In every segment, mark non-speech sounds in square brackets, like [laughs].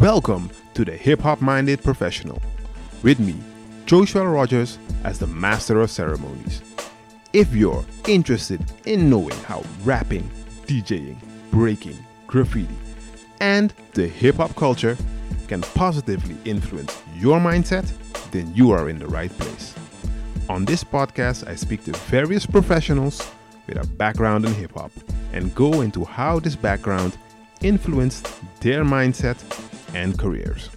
Welcome to the Hip Hop Minded Professional. With me, Josuël Rogers, as the Master of Ceremonies. If you're interested in knowing how rapping, DJing, breaking, graffiti, and the hip hop culture can positively influence your mindset, then you are in the right place. On this podcast, I speak to various professionals with a background in hip hop and go into how this background influenced their mindset and careers.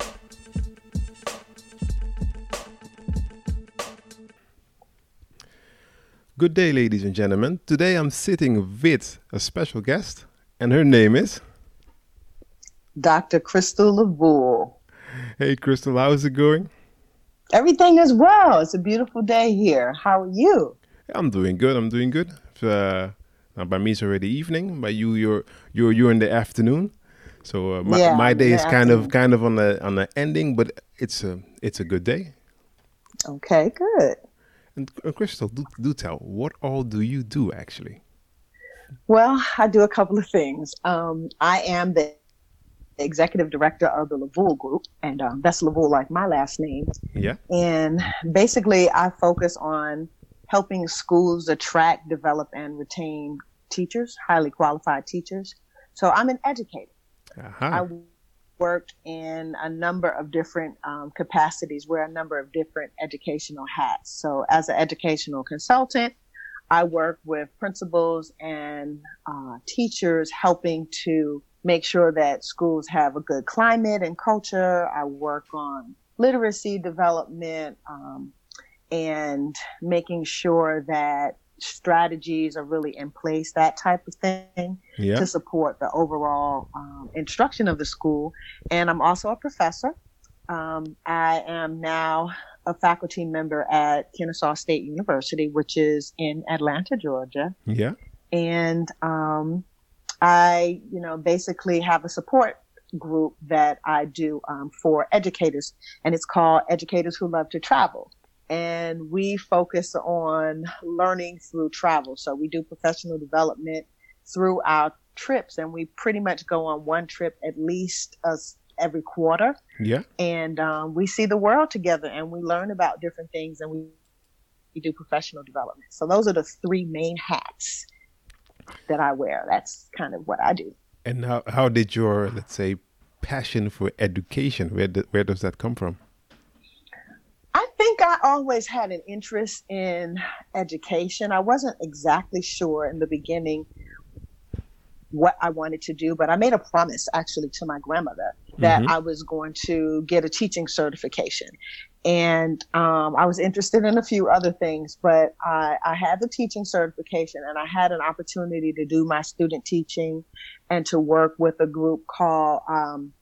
Good day, ladies and gentlemen. Today I'm sitting with a special guest, and her name is Dr. Crystal LaVoulle. Hey, Crystal, how's it going? Everything is well. It's a beautiful day here. How are you? I'm doing good. I'm doing good. Uh, now by me it's already evening. By you, you're you're you're in the afternoon. So uh, my, Yeah, my day in is kind of kind of on the on the ending, but it's a it's a good day. Okay, good. And uh, Crystal, do, do tell what all do you do actually? Well, I do a couple of things. Um, I am the executive director of the LaVoulle Group, and um, that's LaVoulle like my last name. Yeah. And basically, I focus on helping schools attract, develop, and retain teachers, highly qualified teachers. So I'm an educator. Aha. I worked in a number of different um, capacities, wear a number of different educational hats. So, as an educational consultant, I work with principals and uh, teachers helping to make sure that schools have a good climate and culture. I work on literacy development um, and making sure that strategies are really in place, that type of thing yeah. to support the overall um, instruction of the school. And I'm also a professor. Um, I am now a faculty member at Kennesaw State University, which is in Atlanta, Georgia. Yeah. And um, I, you know, basically have a support group that I do um, for educators, and it's called Educators Who Love to Travel. And we focus on learning through travel. So we do professional development through our trips, and we pretty much go on one trip at least us every quarter. Yeah. And um, we see the world together, and we learn about different things, and we we do professional development. So those are the three main hats that I wear. That's kind of what I do. And how how did your let's say passion for education where where does that come from? I think I always had an interest in education. I wasn't exactly sure in the beginning what I wanted to do, but I made a promise actually to my grandmother that Mhm. I was going to get a teaching certification. And um, I was interested in a few other things, but I, I had the teaching certification and I had an opportunity to do my student teaching and to work with a group called um,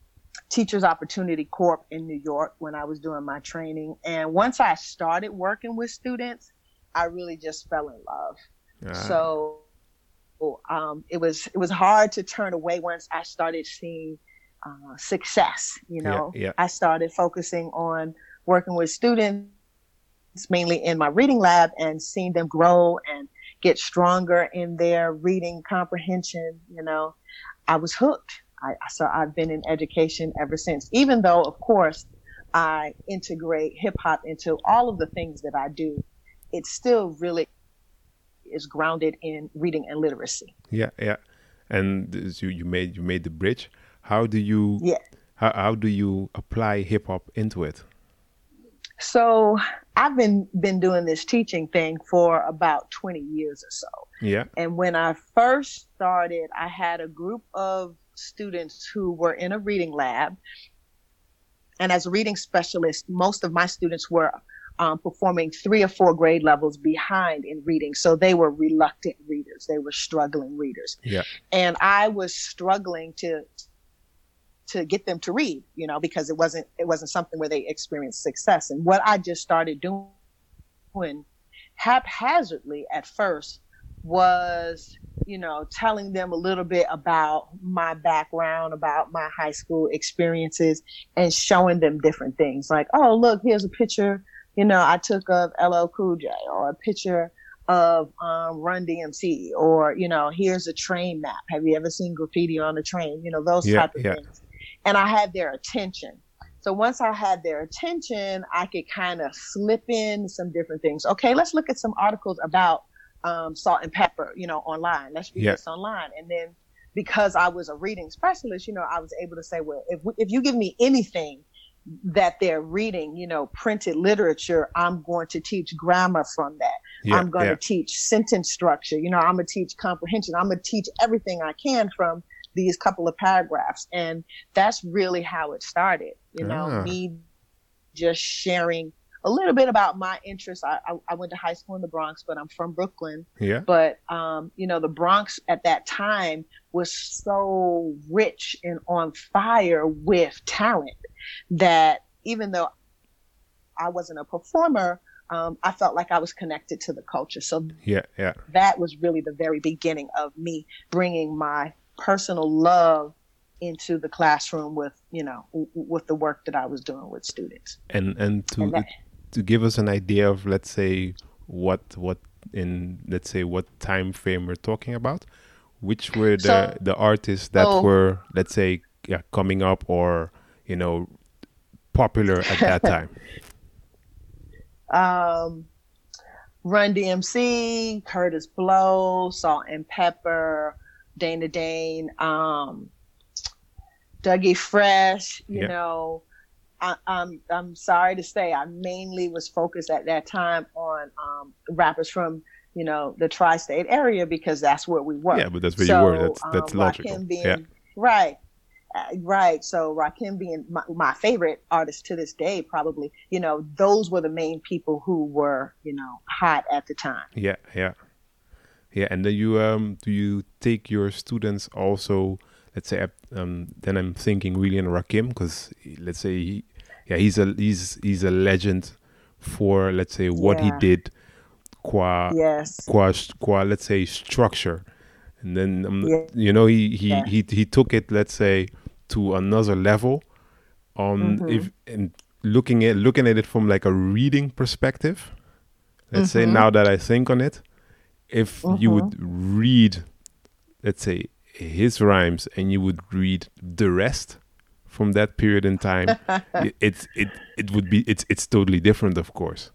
Teachers Opportunity Corp in New York when I was doing my training. And once I started working with students, I really just fell in love. So um, it was it was hard to turn away once I started seeing uh, success. You Yeah, know, yeah. I started focusing on working with students mainly in my reading lab and seeing them grow and get stronger in their reading comprehension. You know, I was hooked. I, so I've been in education ever since. Even though, of course, I integrate hip hop into all of the things that I do, it still really is grounded in reading and literacy. yeah, yeah. And you you made you made the bridge. How do you Yeah. how how do you apply hip hop into it? So I've been been doing this teaching thing for about 20 years or so. Yeah. And when I first started, I had a group of students who were in a reading lab. And as a reading specialist, most of my students were um, performing three or four grade levels behind in reading. So they were reluctant readers, they were struggling readers. Yeah. And I was struggling to to get them to read, you know, because it wasn't it wasn't something where they experienced success. And what I just started doing haphazardly at first was, you know, telling them a little bit about my background, about my high school experiences, and showing them different things. Like, oh, look, here's a picture, you know, I took of LL Cool J, or a picture of um, Run DMC, or you know, here's a train map. Have you ever seen graffiti on a train? You know, those Yeah, type of yeah. things. and I had their attention. So once I had their attention, I could kind of slip in some different things. Okay, let's look at some articles about um, Salt-N-Pepa, you know, online. Let's read yeah. this online. And then because I was a reading specialist, you know, I was able to say, well, if, if you give me anything that they're reading, you know, printed literature, I'm going to teach grammar from that. Yeah, I'm going yeah. to teach sentence structure. You know, I'm going to teach comprehension. I'm going to teach everything I can from these couple of paragraphs. And that's really how it started. You know, ah. me just sharing a little bit about my interests. I, I, I, went to high school in the Bronx, but I'm from Brooklyn. Yeah. But, um, you know, the Bronx at that time was so rich and on fire with talent that even though I wasn't a performer, um, I felt like I was connected to the culture. So yeah, yeah, that was really the very beginning of me bringing my personal love into the classroom with you know w- with the work that I was doing with students. And and to and that, to give us an idea of let's say what what in let's say what time frame we're talking about, which were the so, the artists that oh, were let's say yeah coming up or you know popular at that [laughs] time? um, Run DMC, Kurtis Blow, Salt-N-Pepa Dana Dane, um, Dougie Fresh, you yep. know. I, am I'm, I'm sorry to say, I mainly was focused at that time on um, rappers from you know the tri-state area because that's where we were. Yeah, but that's where so, you were. That's that's um, logical. Being, yeah. Right. Uh, right. So Rakim being my, my, favorite artist to this day, probably, you know, those were the main people who were, you know, hot at the time. Yeah, yeah, yeah. And then you um, do you take your students also? Let's say, um, then I'm thinking really in Rakim because let's say, he, yeah, he's a he's he's a legend for let's say what yeah. he did, qua yes, qua qua let's say structure and then um, yeah. you know he he, yeah. he he took it let's say to another level on mm-hmm. if and looking at looking at it from like a reading perspective let's mm-hmm. say now that i think on it if mm-hmm. you would read let's say his rhymes and you would read the rest from that period in time [laughs] it's it it would be it's it's totally different of course.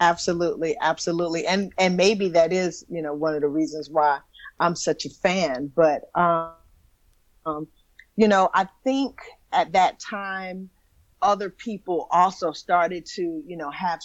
Absolutely absolutely. And and maybe that is you know one of the reasons why i'm such a fan. But um, um you know, I think at that time, other people also started to, you know, have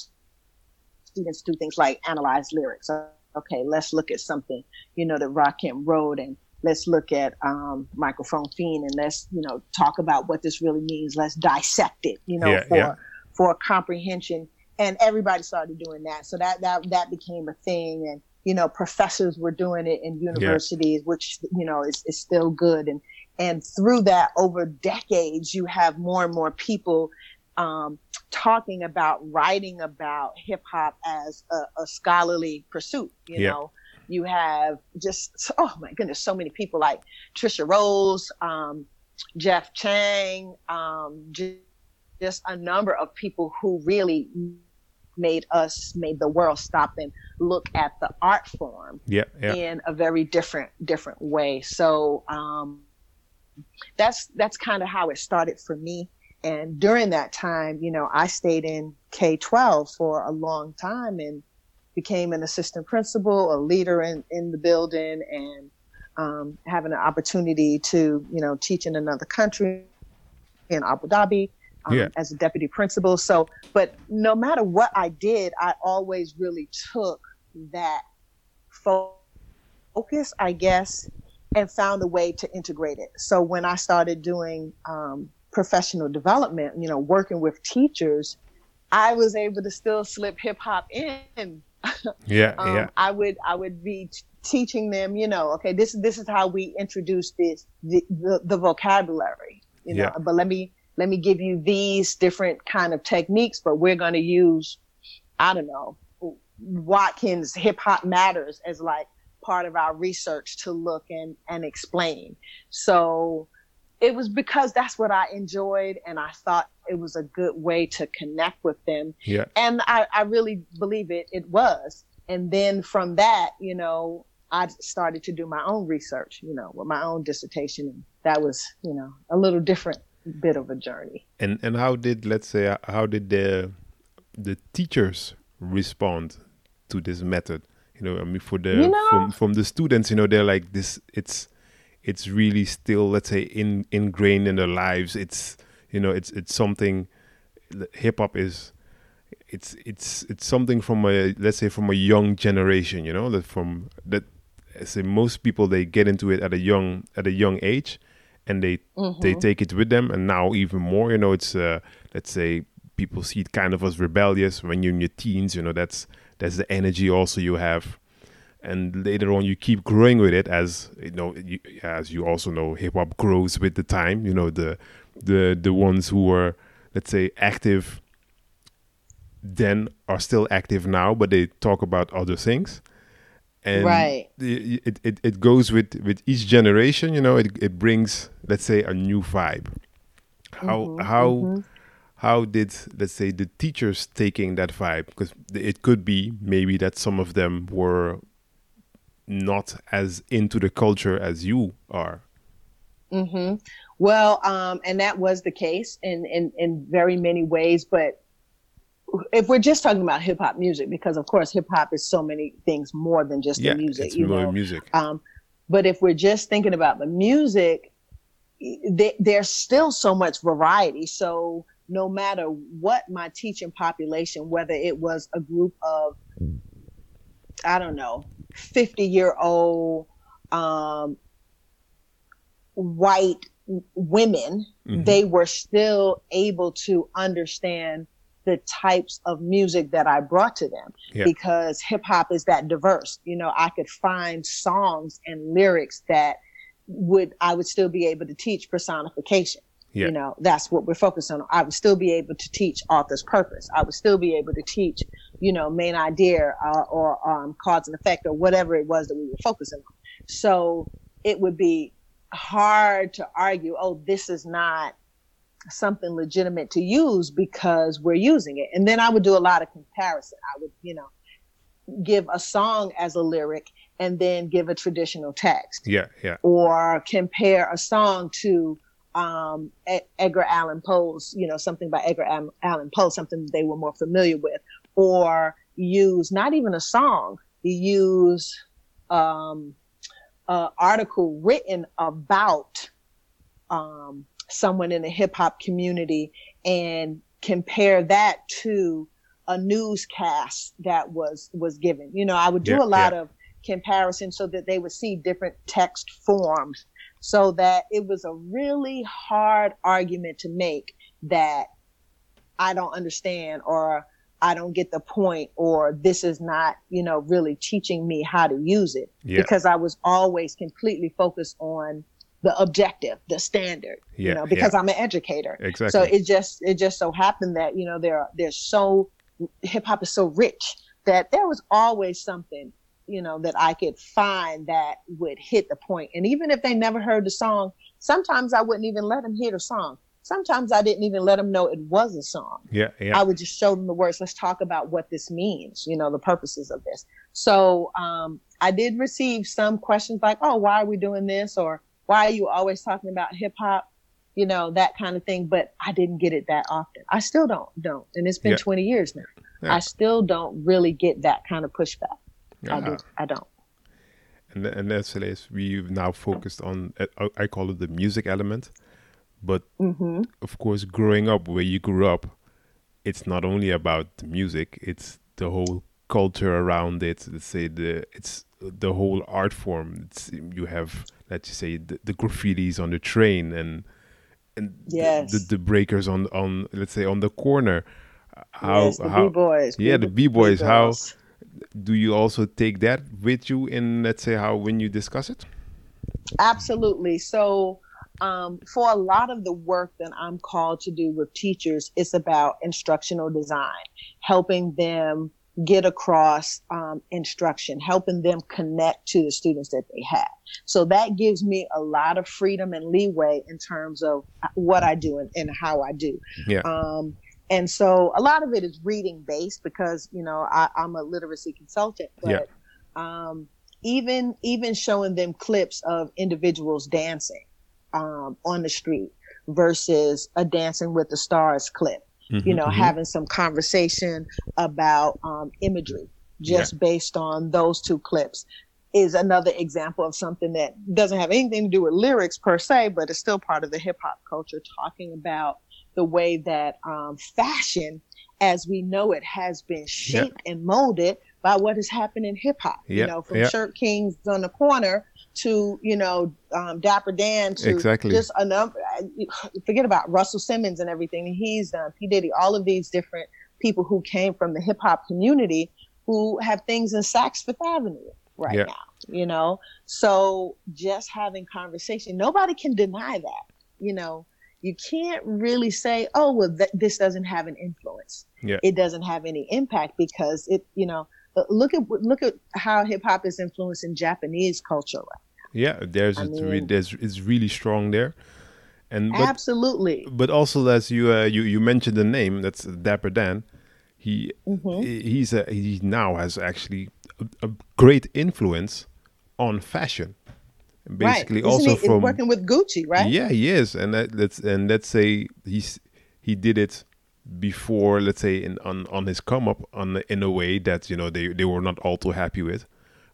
students do things like analyze lyrics. Okay, let's look at something, you know, that Rakim wrote and let's look at um, microphone fiend and let's, you know, talk about what this really means. Let's dissect it, you know, yeah, for yeah. for comprehension. And everybody started doing that. So that that that became a thing and you know, professors were doing it in universities, yeah. which, you know, is, is still good. And and through that, over decades, you have more and more people um, talking about, writing about hip hop as a, a, scholarly pursuit. You know, you have just, oh my goodness, so many people like Tricia Rose, um, Jeff Chang, um, just, just a number of people who really made us made the world stop and look at the art form in a very different different way so um, that's that's kind of how it started for me. And during that time, you know, I stayed in K 12 for a long time and became an assistant principal, a leader in, in the building, and um, having an opportunity to, you know, teach in another country in Abu Dhabi um, yeah. as a deputy principal. So, but no matter what I did, I always really took that focus, I guess, and found a way to integrate it. So when I started doing um, professional development, you know, working with teachers, I was able to still slip hip hop in. [laughs] Yeah, um, yeah. I would I would be t- teaching them, you know, okay, this this is how we introduce this the the, the vocabulary, you know. Yeah. But let me let me give you these different kind of techniques, but we're going to use, I don't know, Watkins Hip Hop Matters as like part of our research to look and, and explain. So it was because that's what I enjoyed and I thought it was a good way to connect with them. Yeah. And I, I really believe it it was. And then from that, you know, I started to do my own research, you know, with my own dissertation. And that was, you know, a little different bit of a journey. And and how did let's say uh, how did the the teachers respond to this method? You know, I mean, for the You know- from from the students, you know, they're like this. It's it's really still let's say in ingrained in their lives. It's you know, it's it's something. Hip hop is. It's it's it's something from a let's say from a young generation, you know, that from that I say most people they get into it at a young at a young age, and they they take it with them, and now even more, you know, it's uh, let's say people see it kind of as rebellious when you're in your teens, you know, that's that's the energy also you have, and later on you keep growing with it as you know, you, as you also know, hip hop grows with the time, you know, the the the ones who were let's say active then are still active now, but they talk about other things. And Right. it, it, it goes with, with each generation, you know, it, it brings, let's say, a new vibe. How, mm-hmm, how, mm-hmm. how did, let's say, the teachers taking that vibe? Because it could be maybe that some of them were not as into the culture as you are. hmm Well, um, and that was the case in, in, in very many ways. But if we're just talking about hip hop music, because of course hip hop is so many things more than just yeah, the music, it's you more know. music. Um, but if we're just thinking about the music, th- there's still so much variety. So no matter what my teaching population, whether it was a group of, I don't know, 50 year old um, white women, Mhm. they were still able to understand the types of music that I brought to them Yeah. because hip hop is that diverse. You know, I could find songs and lyrics that would I would still be able to teach personification. Yeah. You know, that's what we're focused on. I would still be able to teach author's purpose. I would still be able to teach, you know, main idea uh, or um, cause and effect or whatever it was that we were focusing on. So it would be hard to argue, oh, this is not something legitimate to use because we're using it. And then I would do a lot of comparison. I would, you know, give a song as a lyric and then give a traditional text Yeah, yeah, or compare a song to um, Edgar Allan Poe's, you know, something by Edgar Allan Poe, something they were more familiar with, or use not even a song, use um, an article written about um, someone in the hip hop community and compare that to a newscast that was was given. You know, I would do Yeah, a lot yeah. of comparison so that they would see different text forms so that it was a really hard argument to make that I don't understand or I don't get the point or this is not, you know, really teaching me how to use it yeah, because I was always completely focused on the objective, the standard, Yeah, you know, because yeah. I'm an educator. exactly. So it just it just so happened that you know there there's so hip hop is so rich that there was always something you know that I could find that would hit the point. And even if they never heard the song, sometimes I wouldn't even let them hear the song. Sometimes I didn't even let them know it was a song. yeah, yeah, I would just show them the words. Let's talk about what this means, you know, the purposes of this. So um, I did receive some questions like, oh, why are we doing this? Or why are you always talking about hip hop? You know, that kind of thing. But I didn't get it that often. I still don't, don't. And it's been Yeah. 20 years now. Yeah. I still don't really get that kind of pushback. I, do, I don't. and and that's it. We've now focused on uh, I call it the music element, but hmm of course, growing up where you grew up, it's not only about the music; it's the whole culture around it. Let's say the it's the whole art form. It's, you have let's say the, the graffitis on the train and and the- Yes. the, the, breakers on on let's say on the corner. How yes, the how B-boys. yeah, the B-boys, how- B-girls. Do you also take that with you in let's say how when you discuss it? Absolutely. So, um, for a lot of the work that I'm called to do with teachers, it's about instructional design, helping them get across um, instruction, helping them connect to the students that they have. So that gives me a lot of freedom and leeway in terms of what I do and, and how I do. Yeah. Um, and so a lot of it is reading based because you know I, I'm a literacy consultant, but um, even even showing them clips of individuals dancing um, on the street versus a Dancing with the Stars clip. Mm-hmm, you know, mm-hmm. having some conversation about um, imagery just yeah. based on those two clips is another example of something that doesn't have anything to do with lyrics per se, but it's still part of the hip hop culture, talking about the way that um, fashion, as we know it, has been shaped and molded by what has happened in hip hop. You know, from shirt kings on the corner to you know um, Dapper Dan to exactly. just a number. Forget about Russell Simmons and everything he's done. P Diddy, all of these different people who came from the hip hop community who have things in Saks Fifth Avenue right yeah. now, you know? So just having conversation, nobody can deny that, you know? You can't really say, oh, well, th- this doesn't have an influence. Yeah. It doesn't have any impact because it, you know, look at look at how hip hop is influencing Japanese culture right Yeah, there's I mean, re- there's it's really strong there. And but, absolutely. But also as you uh, you you mentioned the name, that's Dapper Dan. He mm-hmm. he's a, he now has actually a, a great influence on fashion. Basically, right. also from working with Gucci, right? Yeah, he is, and that, let's and let's say he's he did it before, let's say, in on on his come up on in a way that you know they they were not all too happy with,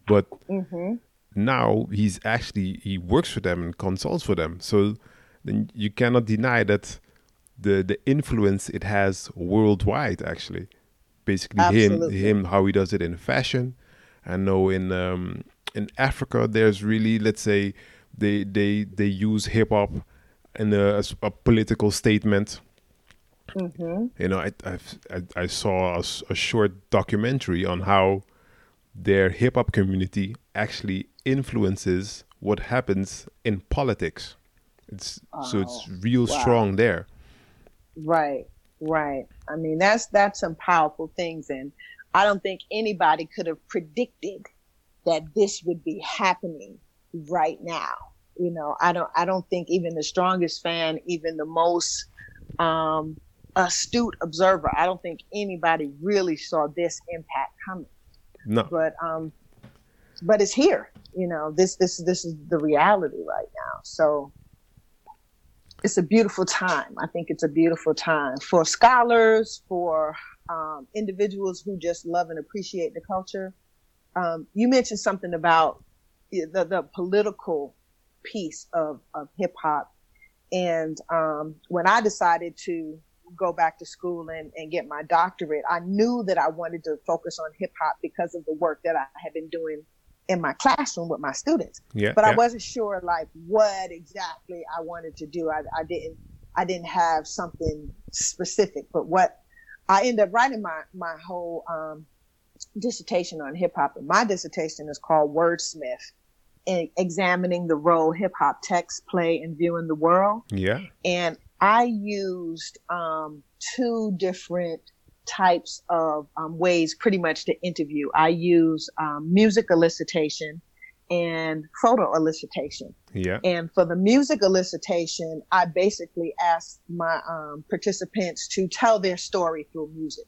but mm-hmm. now he's actually he works for them and consults for them. So then you cannot deny that the the influence it has worldwide actually basically Absolutely. him him how he does it in fashion. I know in um, in Africa there's really let's say they they they use hip hop in a, a, political statement. Mm-hmm. You know, I I've, i I, saw a, a, short documentary on how their hip hop community actually influences what happens in politics. It's oh, so it's oh, real wow. strong there. Right. Right. I mean, that's that's some powerful things, and I don't think anybody could have predicted that this would be happening right now. You know, I don't I don't think even the strongest fan, even the most um, astute observer, I don't think anybody really saw this impact coming. No. But um, but it's here. You know, this this this is the reality right now. So it's a beautiful time. I think it's a beautiful time for scholars, for um, individuals who just love and appreciate the culture. Um, you mentioned something about the, the political piece of, of hip hop. And um, when I decided to go back to school and, and get my doctorate, I knew that I wanted to focus on hip hop because of the work that I had been doing in my classroom with my students. Yeah, but yeah. I wasn't sure like what exactly I wanted to do. I, I didn't I didn't have something specific. But what I ended up writing my my whole um, dissertation on hip hop, and my dissertation is called Wordsmith, examining the role hip hop texts play in viewing the world. Yeah, and I used um, two different types of um, ways pretty much to interview. I use um, music elicitation and photo elicitation. Yeah. And for the music elicitation, I basically asked my um, participants to tell their story through music.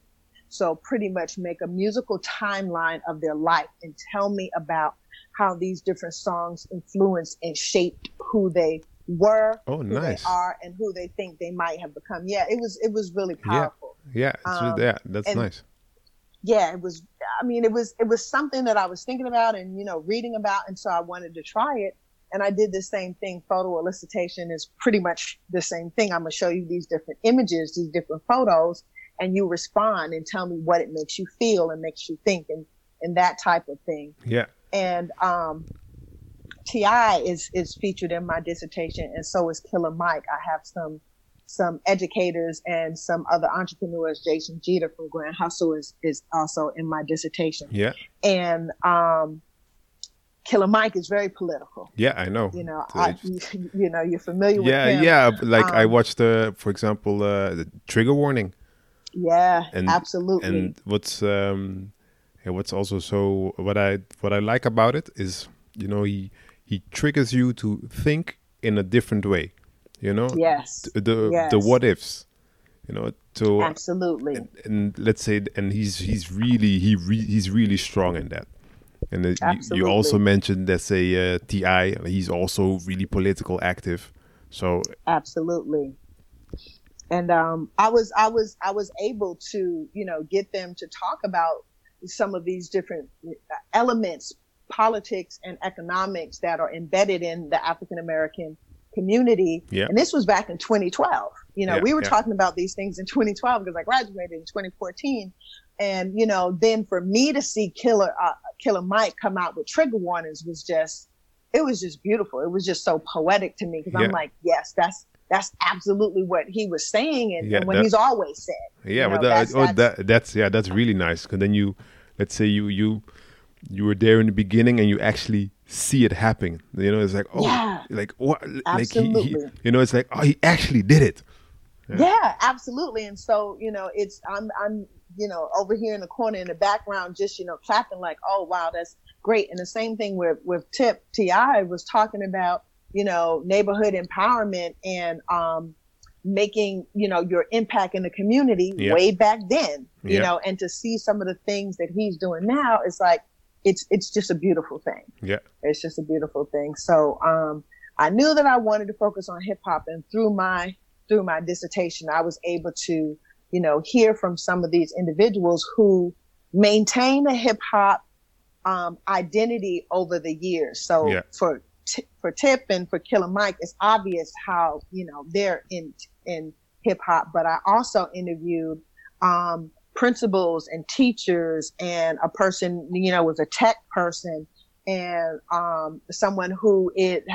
So pretty much make a musical timeline of their life and tell me about how these different songs influenced and shaped who they were, oh, who nice. they are, and who they think they might have become. Yeah, it was it was really powerful. Yeah, yeah, um, yeah that's nice. Yeah, it was. I mean, it was it was something that I was thinking about and you know reading about, and so I wanted to try it. And I did the same thing. Photo elicitation is pretty much the same thing. I'm gonna show you these different images, these different photos, and you respond and tell me what it makes you feel and makes you think and and that type of thing. Yeah. And um, T.I. is is featured in my dissertation, and so is Killer Mike. I have some some educators and some other entrepreneurs. Jason Jeter from Grand Hustle is is also in my dissertation. Yeah, and um, Killer Mike is very political. Yeah, I know. You know, I, you, you, know, you're familiar yeah, with him. Yeah, Like um, I watched, uh, for example, uh, the Trigger Warning. Yeah, and, absolutely. And what's um, yeah, what's also so what I what I like about it is you know he he triggers you to think in a different way you know yes the yes. the what ifs you know so absolutely and, and let's say and he's he's really he re, he's really strong in that and you, you, also mentioned let's say uh, T.I. he's also really political active So absolutely. And um, I was I was I was able to you know get them to talk about some of these different uh, elements, politics and economics that are embedded in the African American community. Yeah. And this was back in 2012. You know, Yeah, we were yeah. talking about these things in 2012 because I graduated in 2014. And, you know, then for me to see Killer, uh, Killer Mike come out with trigger warnings was just, it was just beautiful. It was just so poetic to me because. I'm like, yes, that's, that's absolutely what he was saying and, Yeah, and what he's always said. yeah, You but know, that, that's- oh, that's- that that's yeah, that's really nice. Because then you, let's say you you you were there in the beginning and you actually see it happening. You know, it's like oh, Yeah. like what, like he, he, you know, it's like oh, he actually did it. Yeah. absolutely. And so, you know, it's I'm I'm you know over here in the corner in the background, just you know clapping like, oh wow, that's great. And the same thing with with Tip T.I. was talking about, you know, neighborhood empowerment and um making you know your impact in the community Yeah. way back then you Yeah. know and to see some of the things that he's doing now it's like it's it's just a beautiful thing Yeah, it's just a beautiful thing. So um, I knew that I wanted to focus on hip hop, and through my through my dissertation, I was able to, you know, hear from some of these individuals who maintain a hip hop um, identity over the years. So Yeah. for T- for Tip and for Killer Mike, it's obvious how you know they're in in hip hop. But I also interviewed um, principals and teachers and a person you know was a tech person and um, someone who it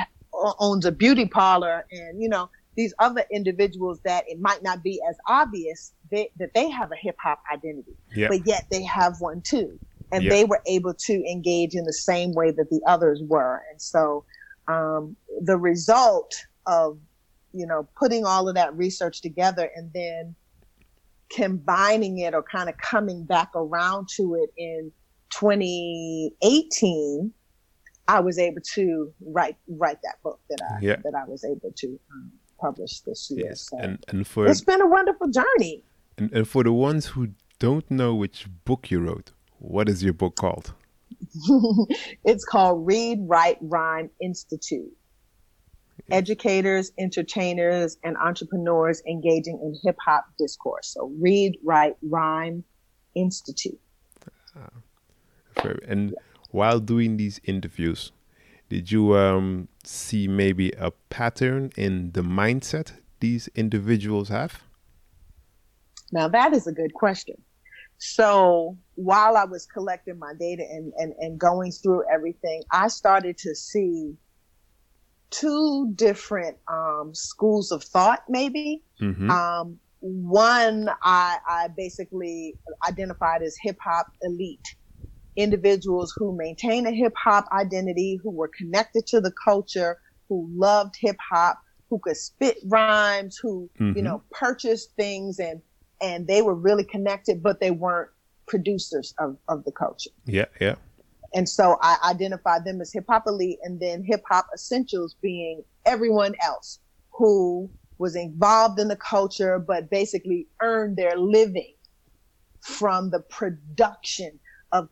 owns a beauty parlor and you know these other individuals that it might not be as obvious they, that they have a hip hop identity yeah, but yet they have one too. And Yeah. they were able to engage in the same way that the others were. And so um, the result of, you know, putting all of that research together and then combining it or kind of coming back around to it in 2018, I was able to write write that book that I Yeah. that I was able to um, publish this year. yes. So And and for it's been a wonderful journey. and, and for the ones who don't know which book you wrote, what is your book called? [laughs] it's called Read, Write, Rhyme Institute. Educators, entertainers, and entrepreneurs engaging in hip hop discourse. So, Read, Write, Rhyme Institute. For- And while doing these interviews, did you um, see maybe a pattern in the mindset these individuals have? Now, that is a good question. So, while I was collecting my data and, and, and going through everything, I started to see two different um, schools of thought, maybe. hmm Um, one I, I basically identified as hip hop elite individuals who maintain a hip hop identity, who were connected to the culture, who loved hip hop, who could spit rhymes, who Mhm. you know purchased things and and they were really connected, but they weren't producers of, of the culture. Yeah, yeah, And so I identified them as hip hop elite and then hip hop essentials being everyone else who was involved in the culture, but basically earned their living from the production of,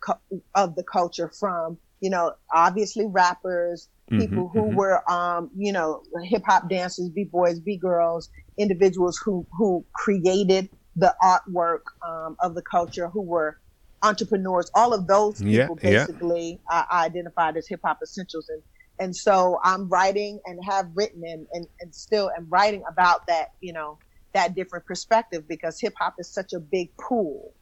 of the culture from, you know, obviously rappers, people Mhm, who mhm. were, um, you know, hip hop dancers, b-boys, b-girls, individuals who, who created the artwork, um, of the culture, who were entrepreneurs, all of those people yeah. basically I I identified as hip hop essentials. And, and so I'm writing and have written and, and, and still am writing about that, you know, that different perspective because hip hop is such a big pool.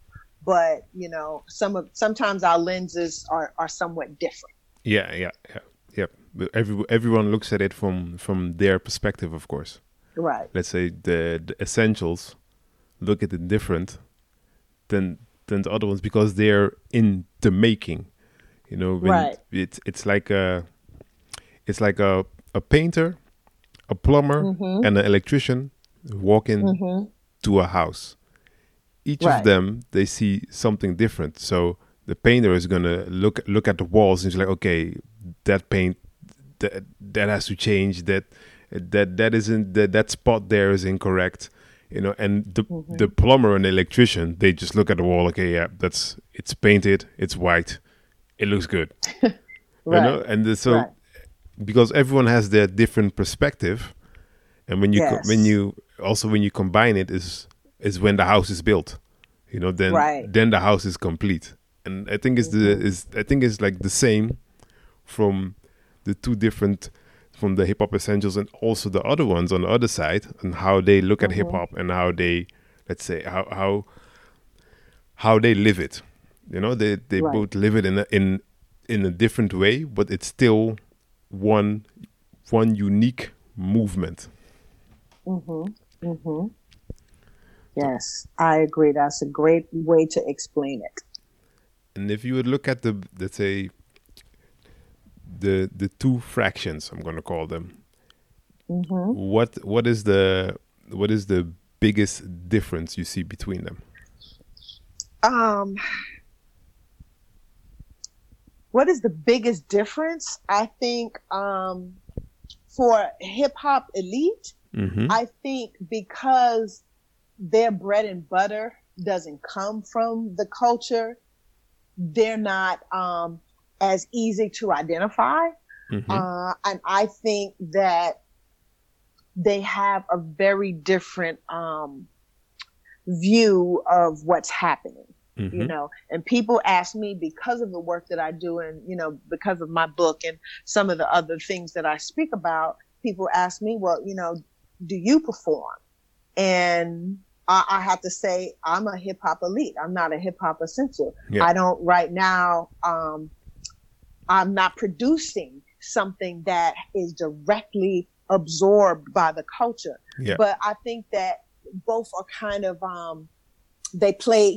But, you know, some of, sometimes our lenses are, are somewhat different. yeah, yeah, yeah, yeah. Every, everyone looks at it from from their perspective, of course. Right. Let's say the, the essentials look at it different than than the other ones because they're in the making. You know, when Right. it's it's like a it's like a a painter, a plumber, Mhm. and an electrician walk in hmm to a house. Each Right. of them they see something different. So the painter is gonna look look at the walls and he's like, okay, that paint that that has to change. That that that isn't that that spot there is incorrect. You know, and the Mm-hmm. the plumber and the electrician they just look at the wall. Okay, yeah, that's it's painted. It's white. It looks good. Right. [laughs] You know, and so Right. because everyone has their different perspective, and when you co- when you also when you combine it is is when the house is built you know then Right. Mm-hmm. then the house is complete and i think it's the is i think it's like the same from the two different from the hip hop essentials and also the other ones on the other side and how they look at hip Mm-hmm. hop and how they let's say how how how they live it you know they they Right. both live it in a, in in a different way but it's still one one unique movement Yes, I agree. That's a great way to explain it. And if you would look at the let's say the the two fractions, I'm gonna call them. What what is the what is the biggest difference you see between them? Um, what is the biggest difference? I think um, for hip hop elite, Mm-hmm. I think because their bread and butter doesn't come from the culture, they're not um, as easy to identify. Mm-hmm. Uh, and I think that they have a very different um, view of what's happening Mm-hmm. you know and people ask me because of the work that i do and you know because of my book and some of the other things that i speak about people ask me well you know do you perform and i, I have to say i'm a hip-hop elite i'm not a hip-hop essential Yeah. i don't right now um, i'm not producing something that is directly absorbed by the culture Yeah. but i think that both are kind of um, they play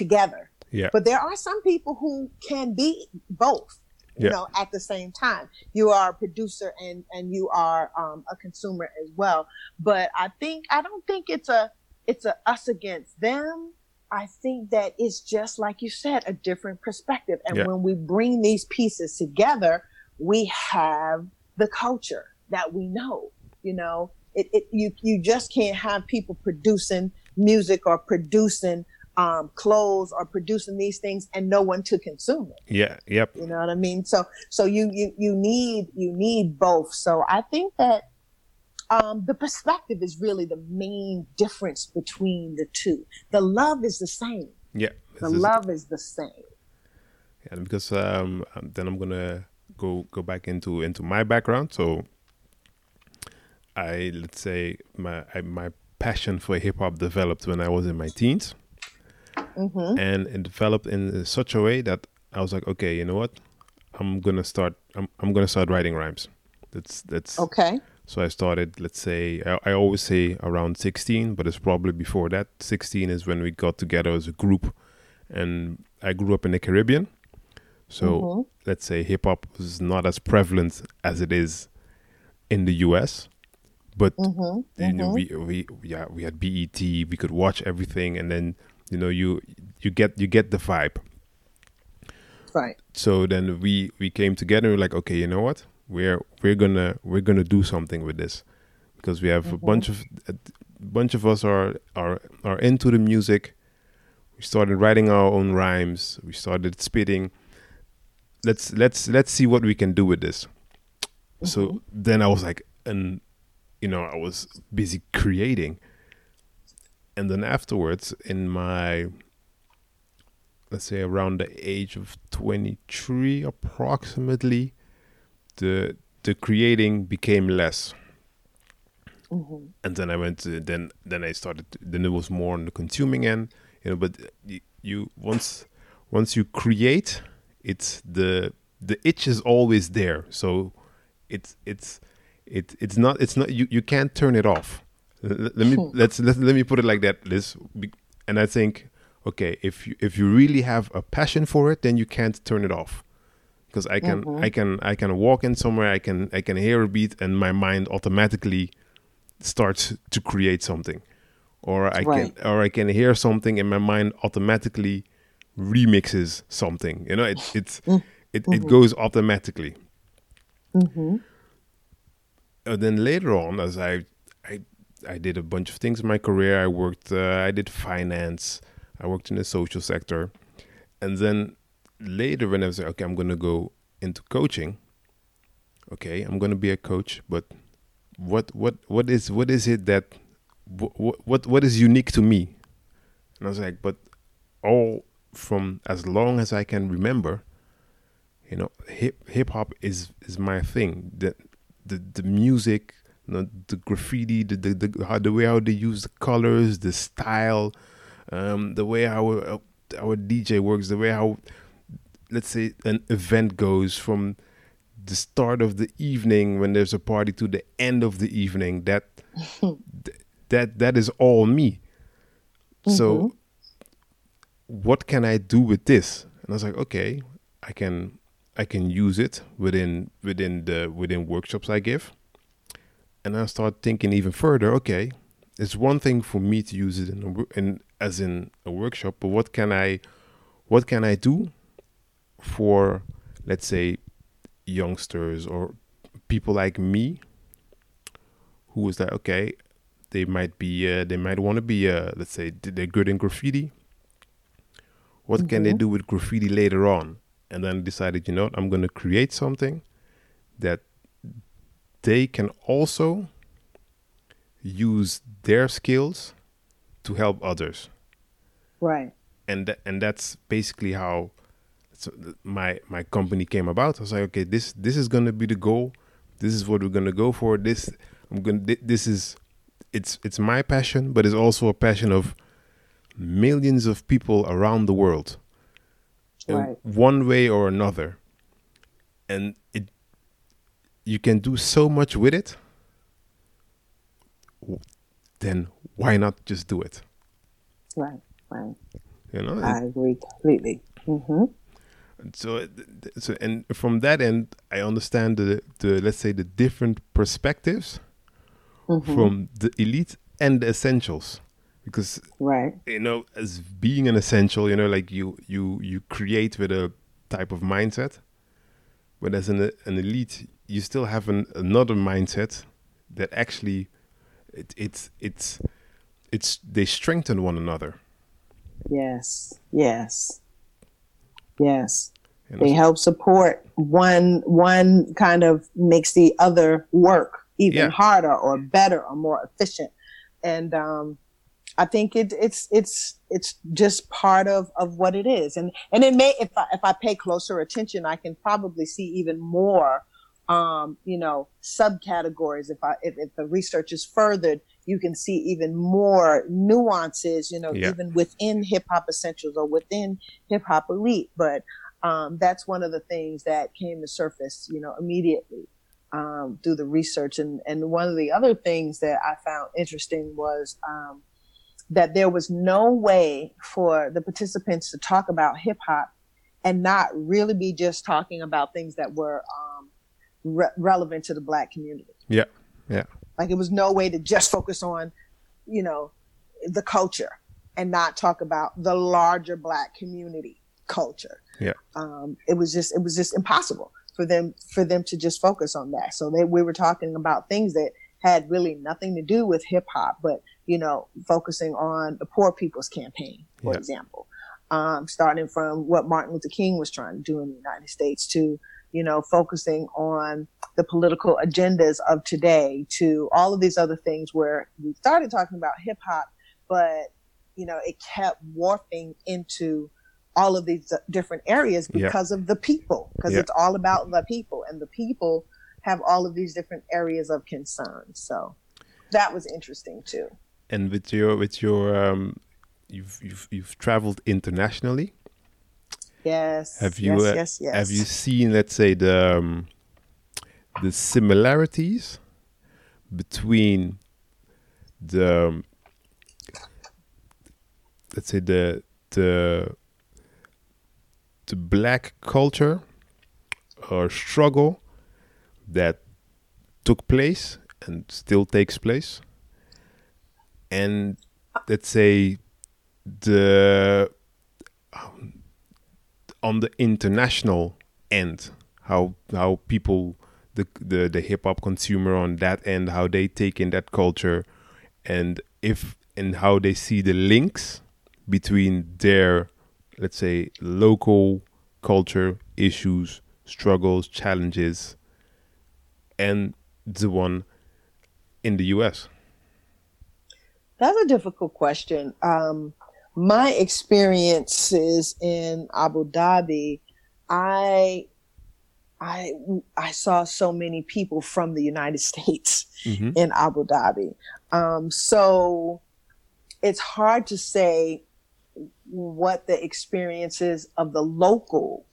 together Yeah. but there are some people who can be both you Yeah. know at the same time you are a producer and and you are um, a consumer as well but i think i don't think it's a it's a us against them i think that it's just like you said a different perspective and Yeah. when we bring these pieces together we have the culture that we know you know it, it you you just can't have people producing music or producing um, clothes or producing these things and no one to consume it Yeah. Yep. you know what i mean so so you you you need you need both so i think that um, the perspective is really the main difference between the two the love is the same Yeah. the is- love is the same Yeah, because um, um, then I'm gonna go go back into into my background. So I let's say my I, my passion for hip hop developed when I was in my teens, and it developed in such a way that I was like, okay, you know what, I'm gonna start. I'm I'm gonna start writing rhymes. That's that's okay so I started, let's say, I, I always say around 16, but it's probably before that. 16 is when we got together as a group. And I grew up in the Caribbean. So mm-hmm. let's say hip hop was not as prevalent as it is in the US. But mm-hmm. you know, mm-hmm. we, we yeah we had BET, we could watch everything, and then you know you you get you get the vibe. right So then we we came together. and We're like, okay, you know what? We're we're gonna we're gonna do something with this because we have a mm-hmm. bunch of a bunch of us are are are into the music. We started writing our own rhymes. We started spitting. Let's let's let's see what we can do with this. So mm-hmm. then I was like, and you know, I was busy creating. And then afterwards, in my let's say around the age of 23 approximately the the creating became less. Mm-hmm. And then i went to then then i started then it was more on the consuming end you know but you, you once once you create it's the the itch is always there. So it's it's it, it's not it's not you, you can't turn it off. Let me hmm. let's let, let me put it like that Liz. Be- and i think okay if you if you really have a passion for it then you can't turn it off because i can i mm-hmm. can i can walk in somewhere i can i can hear a beat and my mind automatically starts to create something. Or i Right. can or i can hear something and my mind automatically remixes something. You know it it's mm, it, it mm-hmm. goes automatically. Mm-hmm. And then later on as i i i did a bunch of things in my career i worked uh, i did finance i worked in the social sector. And then later when i was like okay i'm gonna go into coaching okay i'm gonna be a coach but what what what is what is it that what what what is unique to me? And I was like, but all from as long as I can remember, you know, hip hip hop is is my thing. The the the music, you know, the graffiti, the the, the how the way how they use the colors, the style, um, the way our our DJ works, the way how let's say an event goes from the start of the evening when there's a party to the end of the evening that [laughs] that that is all me. Mm-hmm. so what can i do with this? And i was like okay i can i can use it within within the within workshops i give. And i start thinking even further okay it's one thing for me to use it in, a, in as in a workshop but what can i what can i do for let's say youngsters or people like me who is like okay they might be uh, they might want to be uh, let's say they're good in graffiti what mm-hmm. can they mm-hmm. do with graffiti later on and then decided you know what, i'm going to create something that they can also use their skills to help others right and th- and that's basically how so my my company came about. I was like, okay, this this is gonna be the goal. This is what we're gonna go for. This I'm gonna. This is it's it's my passion, but it's also a passion of millions of people around the world, right. one way or another. And it you can do so much with it. Then why not just do it? Right, right. You know, I agree completely. Mm-hmm so so and from that end i understand the the let's say the different perspectives mm-hmm. from the elite and the essentials. Because right. you know as being an essential you know like you you you create with a type of mindset. But as an an elite you still have an, another mindset that actually it, it's it's it's they strengthen one another. Yes. Yes. Yes they help support one one kind of makes the other work even yeah. harder or better or more efficient and um, I think it, it's it's it's just part of, of what it is, and and it may if I, if I pay closer attention, I can probably see even more, um, you know, subcategories. If I if, if the research is furthered, you can see even more nuances, you know, yeah. even within hip hop essentials or within hip hop elite. But um, that's one of the things that came to surface, you know, immediately um, through the research. And, and one of the other things that I found interesting was um, that there was no way for the participants to talk about hip hop and not really be just talking about things that were um, re- relevant to the black community. Yeah. Yeah. Like it was no way to just focus on, you know, the culture and not talk about the larger black community culture. Yeah. Um, it was just it was just impossible for them for them to just focus on that. So they we were talking about things that had really nothing to do with hip hop, but you know, focusing on the poor people's campaign, for yeah. example. Um, starting from what Martin Luther King was trying to do in the United States to, you know, focusing on the political agendas of today to all of these other things where we started talking about hip hop, but, you know, it kept warping into all of these different areas because yeah. of the people, because yeah. it's all about the people, and the people have all of these different areas of concern. So that was interesting too. And with your with your um, you've you've you've traveled internationally. Yes. Have you yes, uh, yes, yes. have you seen let's say the um, the similarities between the um, let's say the the the black culture or struggle that took place and still takes place. And let's say the um, on the international end how how people the the, the hip hop consumer on that end how they take in that culture and if and how they see the links between their let's say, local culture, issues, struggles, challenges, and the one, in the US? That's a difficult question. Um, my experiences in Abu Dhabi, I I I saw so many people from the United [laughs] States mm-hmm. in Abu Dhabi. Um, so it's hard to say what the experiences of the local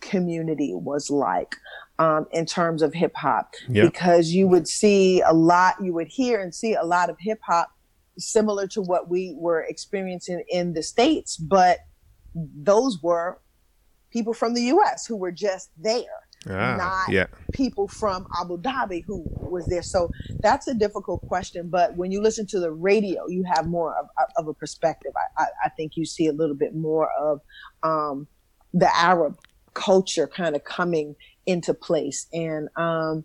community was like um, in terms of hip hop because you would see a lot, you would hear and see a lot of hip hop similar to what we were experiencing in the States, but those were people from the US who were just there. Ah, not yeah. people from Abu Dhabi who was there. So that's a difficult question. But when you listen to the radio, you have more of, of a perspective. I, I, I, think you see a little bit more of um, the Arab culture kind of coming into place. And, um,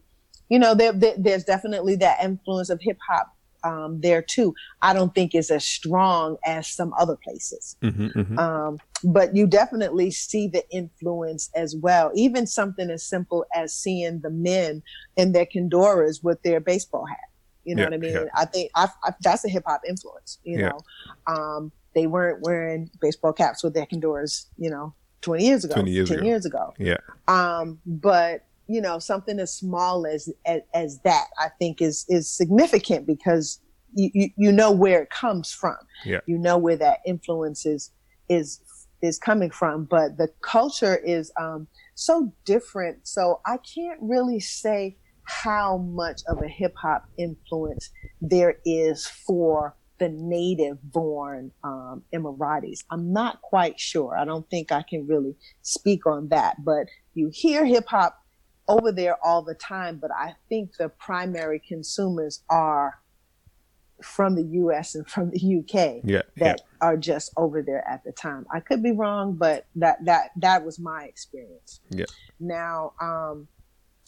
you know, there, there, there's definitely that influence of hip hop um, there too. I don't think is as strong as some other places. Mm-hmm, mm-hmm. Um, but you definitely see the influence as well. Even something as simple as seeing the men in their kanduras with their baseball hat. You know yeah, what I mean? Yeah. I think I, I, that's a hip hop influence. You yeah. know, um, they weren't wearing baseball caps with their kanduras. You know, twenty years ago, 20 years ten ago. years ago. Yeah. Um, but you know something as small as, as as, that i think is is significant because you, you, you know where it comes from yeah. you know where that influence is is is coming from but the culture is um so different so i can't really say how much of a hip hop influence there is for the native born um, Emiratis. I'm not quite sure. I don't think I can really speak on that, but you hear hip hop over there all the time, but I think the primary consumers are from the US and from the UK yeah, that yeah. are just over there at the time. I could be wrong, but that that that was my experience. Yeah. Now, um,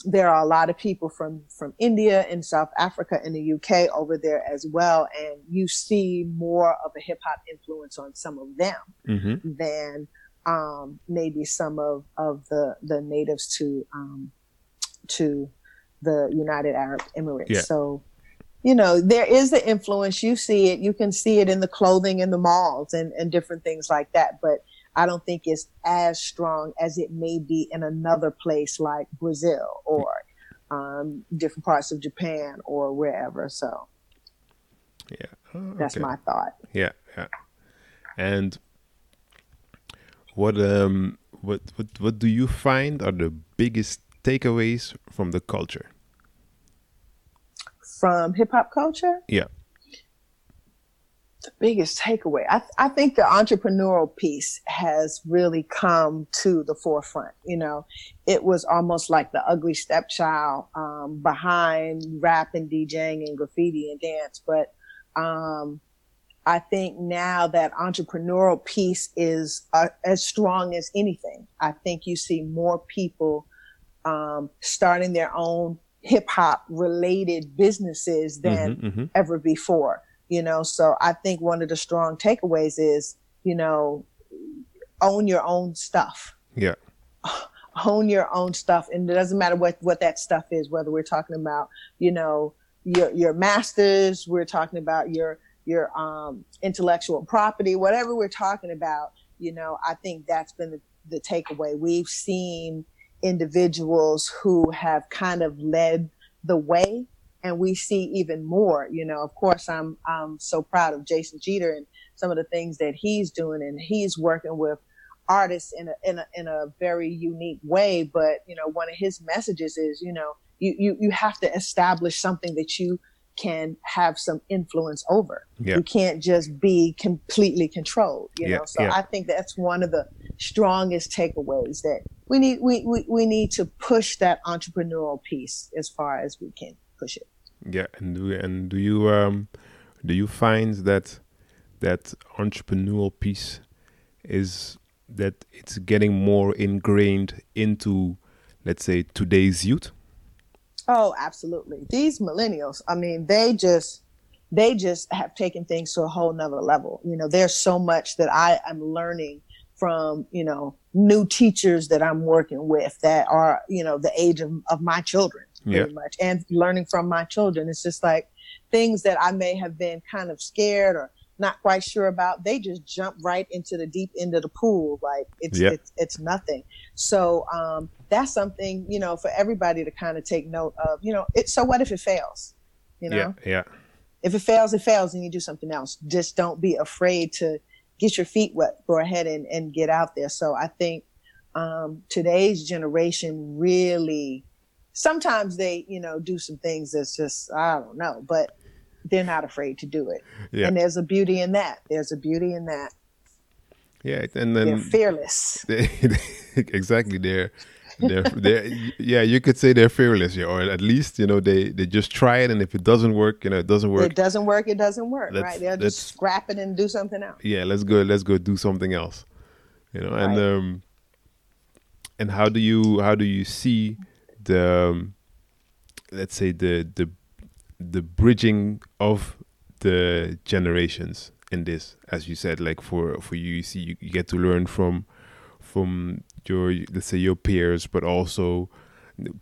there are a lot of people from from India and South Africa and the UK over there as well, and you see more of a hip hop influence on some of them mm-hmm. than um, maybe some of of the the natives to um, to the United Arab Emirates. Yeah. So, you know, there is the influence. You see it. You can see it in the clothing in the malls and, and different things like that. But I don't think it's as strong as it may be in another place like Brazil or um, different parts of Japan or wherever. So, yeah, oh, okay. that's my thought. Yeah, yeah. And what um what what what do you find are the biggest takeaways from the culture? From hip hop culture? Yeah. The biggest takeaway. I, th- I think the entrepreneurial piece has really come to the forefront. You know, it was almost like the ugly stepchild um, behind rap and DJing and graffiti and dance. But um, I think now that entrepreneurial piece is uh, as strong as anything. I think you see more people um, starting their own hip hop related businesses than mm-hmm, mm-hmm. ever before. You know, so I think one of the strong takeaways is, you know, own your own stuff. Yeah. [sighs] Own your own stuff. And it doesn't matter what, what that stuff is, whether we're talking about, you know, your, your masters, we're talking about your, your, um, intellectual property, whatever we're talking about, you know, I think that's been the, the takeaway. We've seen, individuals who have kind of led the way and we see even more you know. Of course i'm i'm so proud of jason jeter and some of the things that he's doing and he's working with artists in a in a, in a very unique way but you know one of his messages is you know you you, you have to establish something that you can have some influence over yeah. you can't just be completely controlled you yeah. know so yeah. i think that's one of the strongest takeaways that we need we, we, we need to push that entrepreneurial piece as far as we can push it. Yeah, and do and do you um do you find that that entrepreneurial piece is that it's getting more ingrained into let's say today's youth? Oh, absolutely. These millennials, I mean, they just they just have taken things to a whole nother level. You know, there's so much that I am learning from, you know, new teachers that I'm working with that are, you know, the age of, of my children. pretty yeah. much, and learning from my children. It's just like things that I may have been kind of scared or not quite sure about. They just jump right into the deep end of the pool, like it's yeah. it's, it's nothing. So um, that's something you know for everybody to kind of take note of. You know, it, so what if it fails? You know, yeah, yeah. If it fails, it fails, and you do something else. Just don't be afraid to get your feet wet. Go ahead and, and get out there. So I think um, today's generation really sometimes they you know do some things that's just i don't know but they're not afraid to do it yeah. and there's a beauty in that there's a beauty in that yeah and then they're fearless [laughs] exactly they're they're, they're yeah you could say they're fearless yeah or at least you know they they just try it and if it doesn't work you know it doesn't work. It doesn't work it doesn't work let's, right they'll just scrap it and do something else. Yeah let's go let's go do something else you know and right. um and how do you how do you see the um, let's say the the the bridging of the generations in this as you said like for for you you see you, you get to learn from from your let's say your peers but also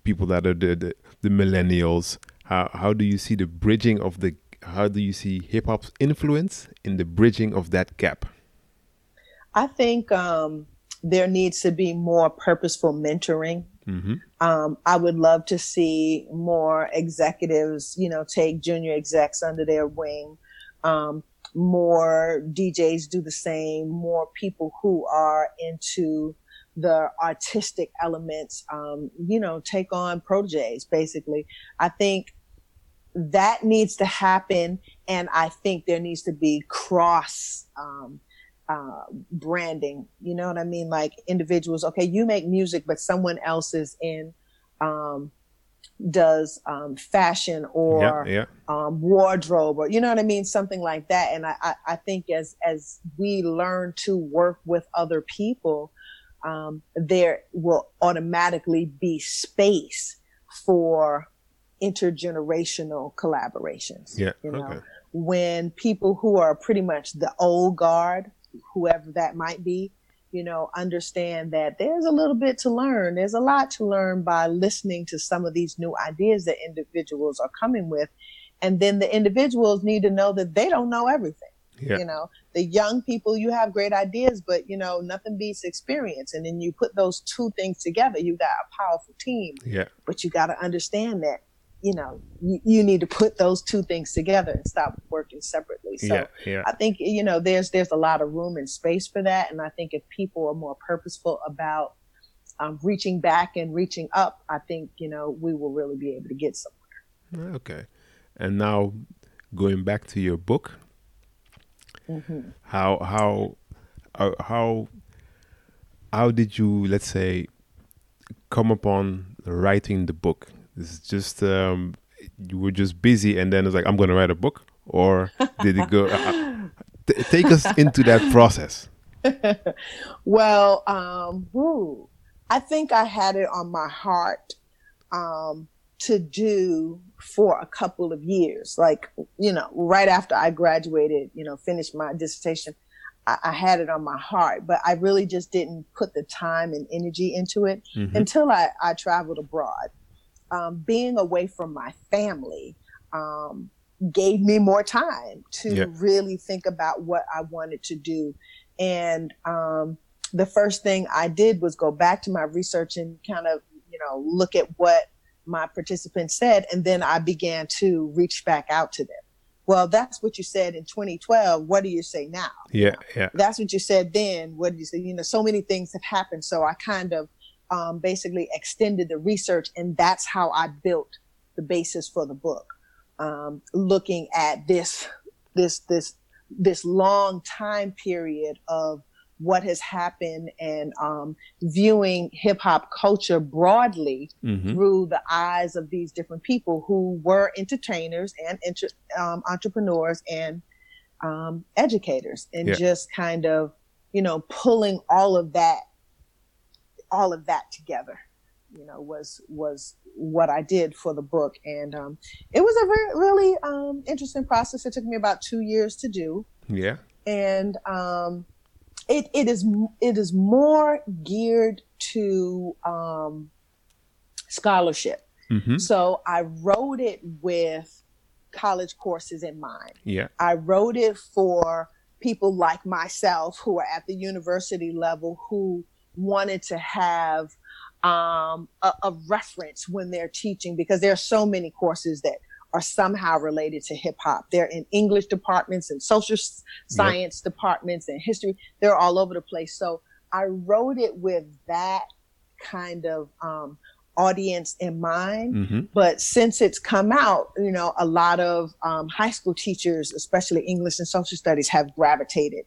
people that are the, the, the millennials how how do you see the bridging of the how do you see hip hop's influence in the bridging of that gap i think um there needs to be more purposeful mentoring. Mm-hmm. Um, I would love to see more executives, you know, take junior execs under their wing. Um, more DJs do the same. More people who are into the artistic elements, um, you know, take on proteges. Basically, I think that needs to happen, and I think there needs to be cross um, uh, branding. You know what I mean? Like individuals, okay, you make music, but someone else is in, um, does um, fashion or yeah, yeah. Um, wardrobe or you know what I mean, something like that. And I, I, I think as as we learn to work with other people, um, there will automatically be space for intergenerational collaborations. Yeah. You know, okay. when people who are pretty much the old guard whoever that might be, you know, understand that there's a little bit to learn. There's a lot to learn by listening to some of these new ideas that individuals are coming with. And then the individuals need to know that they don't know everything. Yeah. You know, the young people, you have great ideas, but you know, nothing beats experience. And then you put those two things together, you got a powerful team. Yeah. But you got to understand that you know, you, you, need to put those two things together and stop working separately. So yeah, yeah. I think, you know, there's, there's a lot of room and space for that. And I think if people are more purposeful about um, reaching back and reaching up, I think, you know, we will really be able to get somewhere. Okay. And now going back to your book, mm-hmm. how, how, uh, how, how did you, let's say, come upon writing the book? It's just um, you were just busy, and then it's like I'm going to write a book, or [laughs] did it go? Uh, uh, t- take us into that process. [laughs] well, um, woo, I think I had it on my heart um, to do for a couple of years. Like, you know, right after I graduated, you know, finished my dissertation, I, I had it on my heart, but I really just didn't put the time and energy into it mm-hmm. until I, I traveled abroad um, being away from my family um, gave me more time to yeah. really think about what I wanted to do. And um, the first thing I did was go back to my research and kind of, you know, look at what my participants said. And then I began to reach back out to them. Well, that's what you said in 2012. What do you say now? Yeah, yeah. That's what you said then. What do you say? You know, so many things have happened. So I kind of um, basically extended the research, and that's how I built the basis for the book. Um, looking at this, this, this, this long time period of what has happened and um, viewing hip hop culture broadly mm-hmm. through the eyes of these different people who were entertainers and inter- um, entrepreneurs and um, educators, and yeah. just kind of you know pulling all of that all of that together you know was was what i did for the book and um, it was a very, really um, interesting process it took me about two years to do yeah and um, it, it is it is more geared to um, scholarship Mm-hmm. So I wrote it with college courses in mind. Yeah. I wrote it for people like myself who are at the university level who wanted to have um, a, a, reference when they're teaching because there are so many courses that are somehow related to hip hop. They're in English departments and social science yep. departments and history. They're all over the place. So I wrote it with that kind of um, audience in mind. Mm-hmm. But since it's come out, you know, a lot of um, high school teachers, especially English and social studies, have gravitated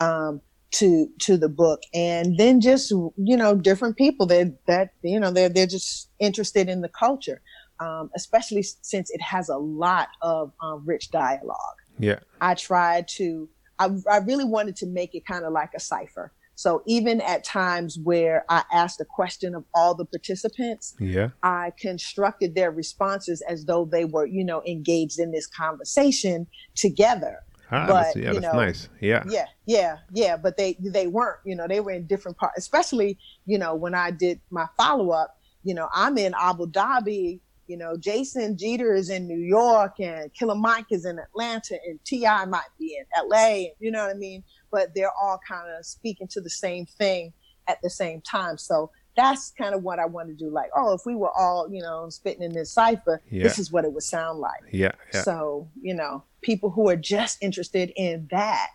um, to to the book, and then just you know, different people that that you know they're they're just interested in the culture. Um, especially since it has a lot of um, rich dialogue. Yeah, I tried to. I, I really wanted to make it kind of like a cipher so even at times where I asked a question of all the participants, yeah, I constructed their responses as though they were, you know, engaged in this conversation together. Ah, but that's, yeah, you that's nice. Yeah, yeah, yeah, yeah. But they they weren't. You know, they were in different parts. Especially, you know, when I did my follow up. You know, I'm in Abu Dhabi you know, Jason Jeter is in New York and Killer Mike is in Atlanta and T.I. might be in LA. You know what I mean? But they're all kind of speaking to the same thing at the same time. So that's kind of what I want to do. Like, oh, if we were all, you know, spitting in this cipher, Yeah. this is what it would sound like. yeah, yeah. So, you know, people who are just interested in that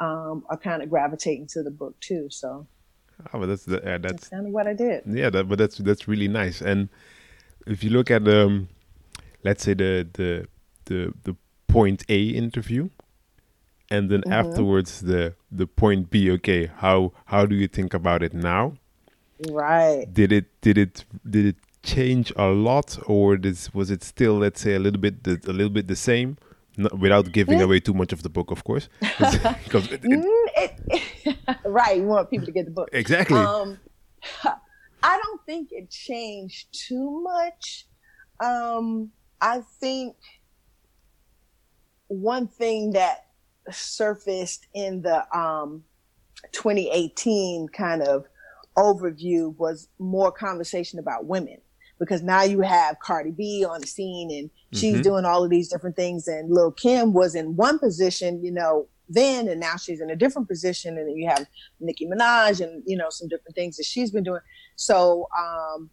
um, are kind of gravitating to the book too. So Oh, but that's the, uh, that's that's kind of what I did. yeah, that, but that's that's really nice. And if you look at um, let's say the the the the point A interview, and then Mhm. afterwards the the point B. Okay, how how do you think about it now? Right. Did it did it did it change a lot, or this, was it still let's say a little bit the, a little bit the same? No, without giving away too much of the book, of course. [laughs] because it- it- Mm, [laughs] right. You want people to get the book. exactly. Um, [laughs] I don't think it changed too much. Um, I think one thing that surfaced in the um, 2018 kind of overview was more conversation about women because now you have Cardi B on the scene and she's Mhm. doing all of these different things and Lil Kim was in one position, you know, then and now she's in a different position and then you have Nicki Minaj and you know some different things that she's been doing. So um,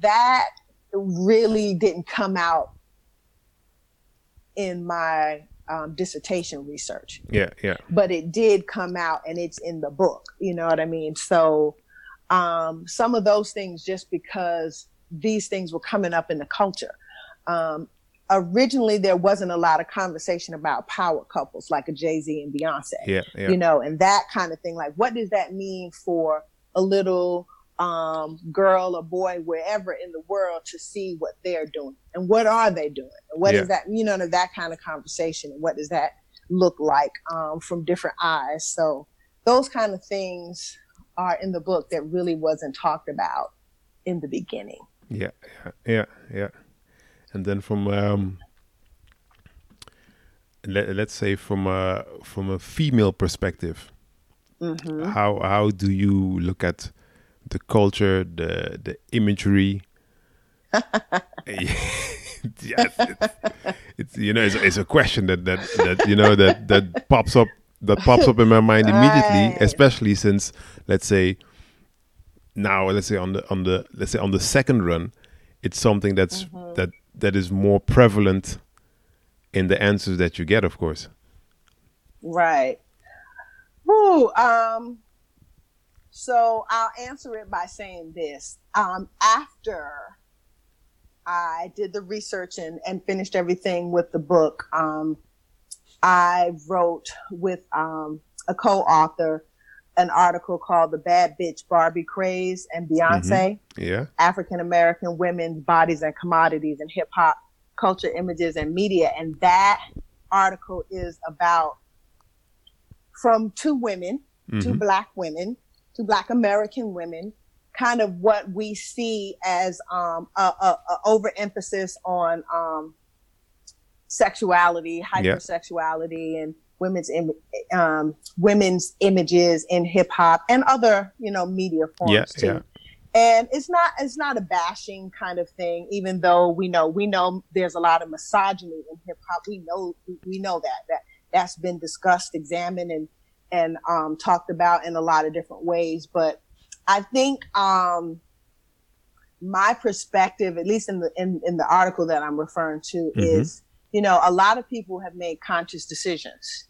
that really didn't come out in my um, dissertation research yeah, yeah, but it did come out and it's in the book. You know what I mean? So um, some of those things, just because these things were coming up in the culture. Um, originally, there wasn't a lot of conversation about power couples like a Jay Z and Beyonce yeah, yeah. you know, and that kind of thing. Like, what does that mean for a little um, girl or boy, wherever in the world, to see what they're doing and what are they doing? And what Yeah. is that, you know, that kind of conversation and what does that look like um, from different eyes? So, those kind of things are in the book that really wasn't talked about in the beginning. Yeah, yeah, yeah, yeah. And then from um, let, let's say from a from a female perspective, hmm how how do you look at the culture, the the imagery? [laughs] [laughs] yes, it's, it's you know it's, it's a question that that that you know that that pops up that pops up in my mind immediately, Right. especially since let's say now let's say on the on the let's say on the second run, it's something that's Mm-hmm. that that is more prevalent in the answers that you get, of course. Right. Um, so I'll answer it by saying this. Um, after I did the research and, and finished everything with the book, um, I wrote with um, a co-author an article called "The Bad Bitch Barbie Craze and Beyonce: Yeah, African American Women's Bodies and Commodities and Hip Hop Culture, Images, and Media," and that article is about from two women, two Mhm. black women, two black American women, kind of what we see as um, a, a, a overemphasis on um, sexuality, hypersexuality, and women's Im- um, women's images in hip hop and other you know media forms yeah, too. yeah. and it's not it's not a bashing kind of thing even though we know we know there's a lot of misogyny in hip hop we know we know that that that's been discussed examined and and um, talked about in a lot of different ways but i think um, my perspective at least in the in, in the article that i'm referring to mm-hmm. is you know a lot of people have made conscious decisions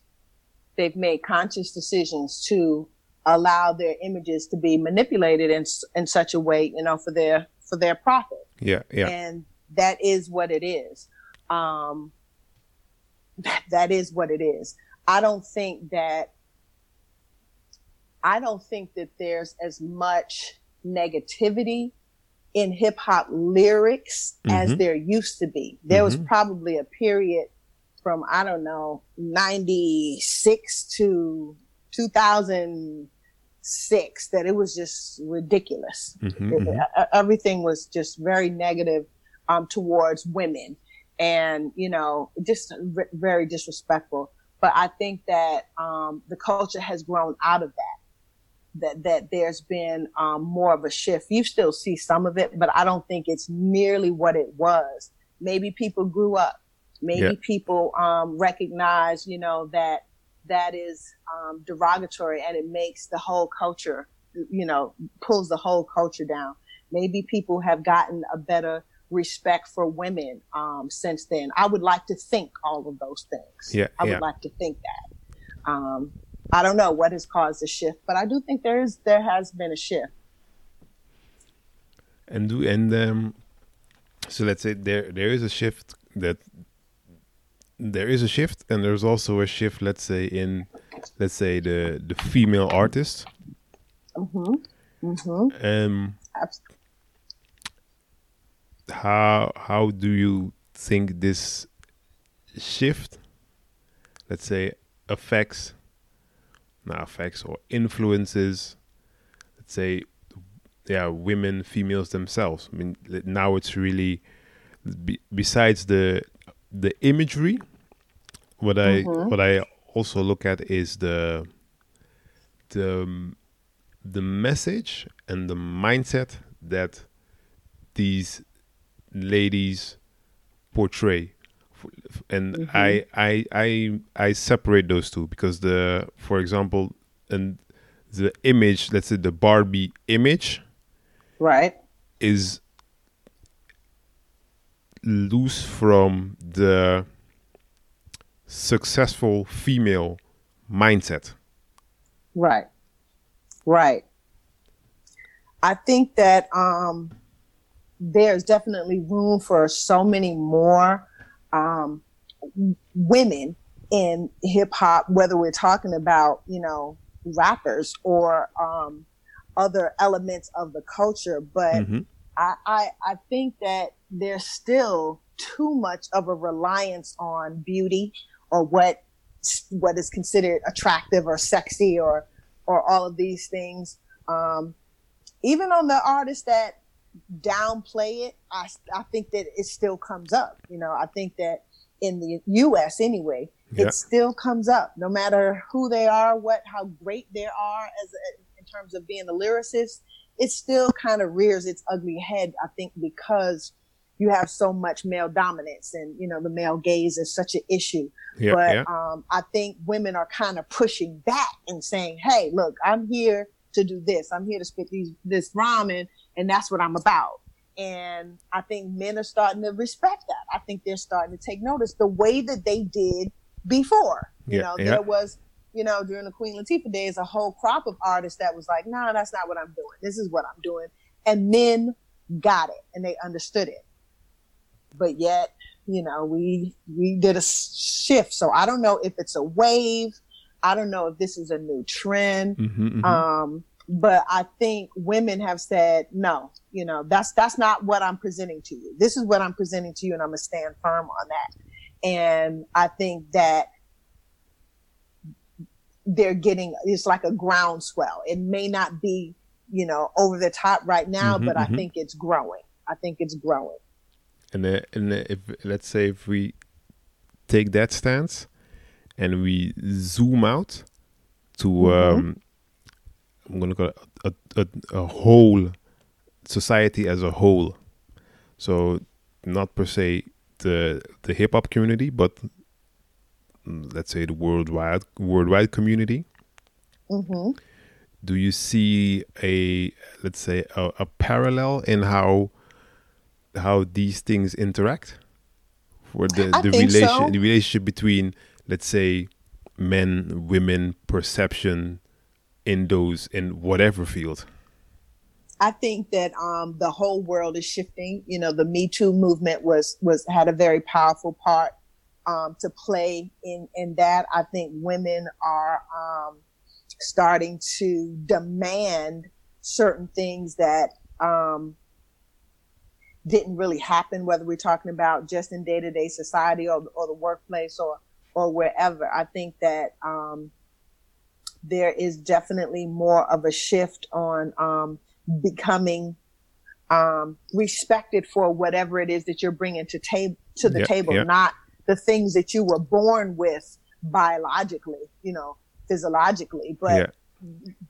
they've made conscious decisions to allow their images to be manipulated in in such a way, you know, for their for their profit. Yeah, yeah. And that is what it is. Um, that, that is what it is. I don't think that I don't think that there's as much negativity in hip hop lyrics mm-hmm. as there used to be. There mm-hmm. was probably a period from I don't know 96 to 2006 that it was just ridiculous. Mm-hmm, it, mm-hmm. Everything was just very negative um, towards women and, you know, just r- very disrespectful. But I think that um, the culture has grown out of that. That, that there's been um, more of a shift. You still see some of it, but I don't think it's nearly what it was. Maybe people grew up. Maybe yeah. people um, recognize, you know, that that is um, derogatory and it makes the whole culture, you know, pulls the whole culture down. Maybe people have gotten a better respect for women um, since then. I would like to think all of those things. Yeah, I would yeah. like to think that. Um, I don't know what has caused the shift, but I do think there is there has been a shift. And do and um, so let's say there there is a shift that there is a shift, and there's also a shift. Let's say in, let's say the the female artist. Mm-hmm. Mm-hmm. Um. How how do you think this shift, let's say, affects, not affects or influences, let's say, yeah, women, females themselves. I mean, now it's really be, besides the the imagery what I mm-hmm. what I also look at is the the the message and the mindset that these ladies portray and mm-hmm. I, I i i separate those two because the for example and the image let's say the barbie image right is loose from the successful female mindset. Right. Right. I think that um, there's definitely room for so many more um, women in hip hop, whether we're talking about, you know, rappers or um, other elements of the culture. But mm-hmm. I, I, I think that there's still too much of a reliance on beauty or what what is considered attractive or sexy or or all of these things. Um, even on the artists that downplay it, I, I think that it still comes up. You know, I think that in the U.S. anyway, yeah. it still comes up, no matter who they are, what how great they are as a, in terms of being a lyricist. It still kind of rears its ugly head. I think because you have so much male dominance and you know the male gaze is such an issue. Yeah, but yeah. Um, i think women are kind of pushing back and saying hey look i'm here to do this. I'm here to spit these this ramen and that's what i'm about. And i think men are starting to respect that. I think they're starting to take notice the way that they did before. You yeah, know there was you know during the queen latifah days a whole crop of artists that was like no nah, that's not what i'm doing. This is what i'm doing. And men got it and they understood it but yet, you know, we we did a shift. So I don't know if it's a wave. I don't know if this is a new trend. Mm-hmm, mm-hmm. Um, but I think women have said, no, you know, that's that's not what I'm presenting to you. This is what I'm presenting to you, and I'm gonna stand firm on that. And I think that they're getting it's like a groundswell. It may not be, you know, over the top right now, mm-hmm, but I mm-hmm. think it's growing. I think it's growing. And uh, and uh, if let's say if we take that stance and we zoom out to mm-hmm. um, I'm gonna call it a, a, a whole society as a whole. So not per se the the hip hop community, but mm, let's say the worldwide worldwide community. Mm-hmm. Do you see a let's say a, a parallel in how how these things interact? For the I the relation so. the relationship between let's say men, women, perception in those in whatever field. I think that um, the whole world is shifting. You know, the Me Too movement was was had a very powerful part um, to play in in that. I think women are um, starting to demand certain things that um, didn't really happen. Whether we're talking about just in day to day society or or the workplace or or wherever. I think that um, there is definitely more of a shift on um, becoming um, respected for whatever it is that you're bringing to table to the Yeah, table, yeah. not the things that you were born with biologically, you know, physiologically, but yeah,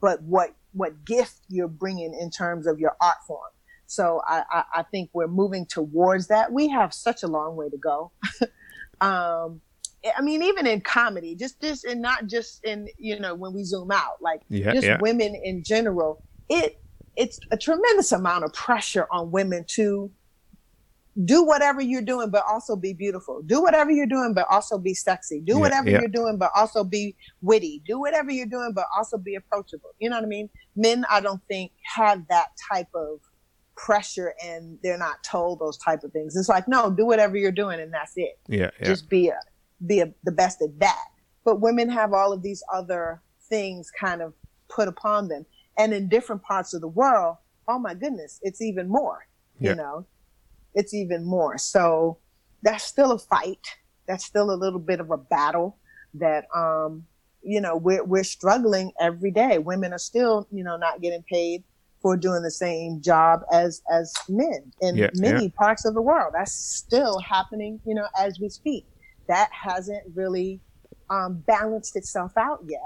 but what what gift you're bringing in terms of your art form. So I, I, I think we're moving towards that. We have such a long way to go. [laughs] um, I mean, even in comedy, just just and not just in you know when we zoom out, like Yeah, just yeah. women in general. It it's a tremendous amount of pressure on women to do whatever you're doing, but also be beautiful. Do whatever you're doing, but also be sexy. Do Yeah, whatever you're doing, but also be witty. Do whatever you're doing, but also be approachable. You know what I mean? Men, I don't think have that type of pressure and they're not told those type of things. It's like, no, do whatever you're doing and that's it yeah, yeah. just be a, be a, the best at that. But women have all of these other things kind of put upon them, and in different parts of the world, oh my goodness, it's even more. Yeah. You know, it's even more. So that's still a fight. That's still a little bit of a battle that um you know we're we're struggling every day. Women are still you know not getting paid for doing the same job as as men in Yeah, many parts of the world. That's still happening, you know, as we speak. That hasn't really um, balanced itself out yet,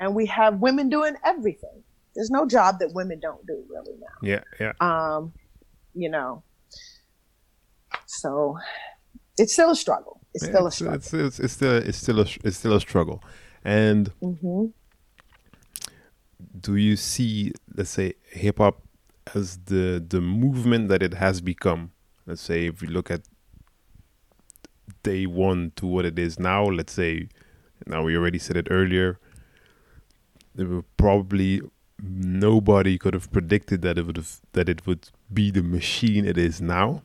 and we have women doing everything. There's no job that women don't do really now. yeah, yeah. Um, you know, so it's still a struggle. It's Yeah, still a struggle. It's, it's, it's still it's still a it's still a struggle. And hmm do you see, let's say, hip hop as the the movement that it has become? Let's say if we look at day one to what it is now, let's say now we already said it earlier. There were probably nobody could have predicted that it would have that it would be the machine it is now.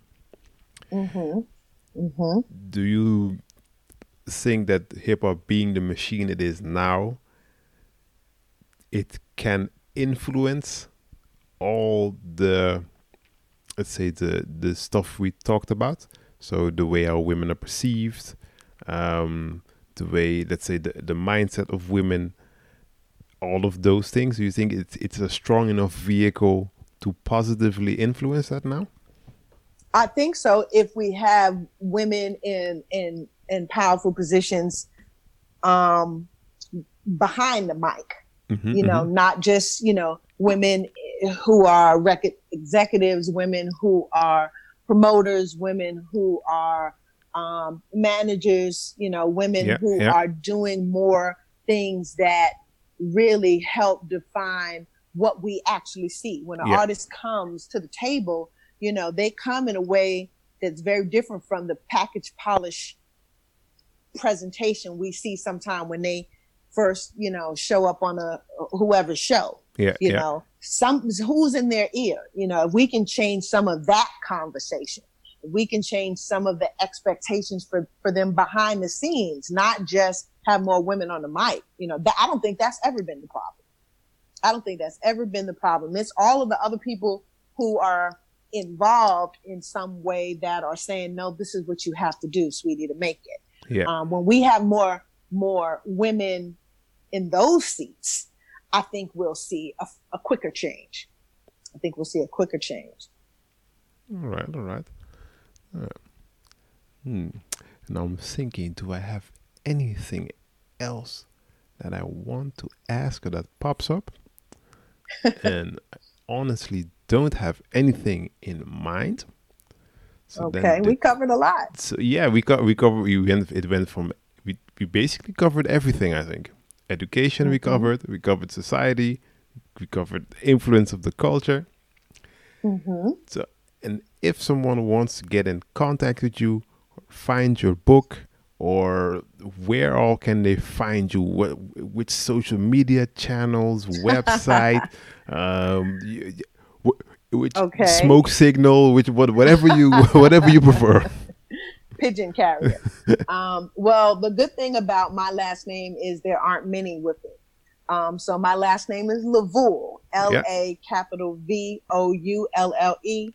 hmm hmm do you think that hip hop being the machine it is now it can influence all the let's say the the stuff we talked about. So the way our women are perceived um the way let's say the, the mindset of women all of those things. Do you think it's it's a strong enough vehicle to positively influence that now? I think so. If we have women in in in powerful positions, um, behind the mic, Mhm, you know, mhm. not just you know women who are rec- executives, women who are promoters, women who are um, managers, you know, women Yeah, who yeah. are doing more things that really help define what we actually see. When an Yeah. artist comes to the table, you know, they come in a way that's very different from the package polish presentation we see sometime when they first, you know, show up on a whoever show yeah you yeah. know. Some who's in their ear? You know if we can change some of that conversation we can change some of the expectations for for them behind the scenes not just have more women on the mic you know that, i don't think that's ever been the problem. I don't think that's ever been the problem. It's all of the other people who are involved in some way that are saying no this is what you have to do sweetie to make it. Yeah. Um, when we have more more women in those seats, I think we'll see a, a quicker change. I think we'll see a quicker change. All right, all right. Uh, hmm. And I'm thinking, do I have anything else that I want to ask or that pops up? [laughs] and I honestly don't have anything in mind. So okay, the, we covered a lot. So yeah, we got we covered. We went. It went from we we basically covered everything. I think education mm-hmm. we covered. We covered society. We covered the influence of the culture. Mm-hmm. So, and if someone wants to get in contact with you, find your book, or where all can they find you? What which social media channels, website, [laughs] um, which okay. smoke signal, which what whatever you [laughs] whatever you prefer. Pigeon carrier. [laughs] um, well, the good thing about my last name is there aren't many with it. Um, so my last name is LaVoulle, L A capital V O U L L E.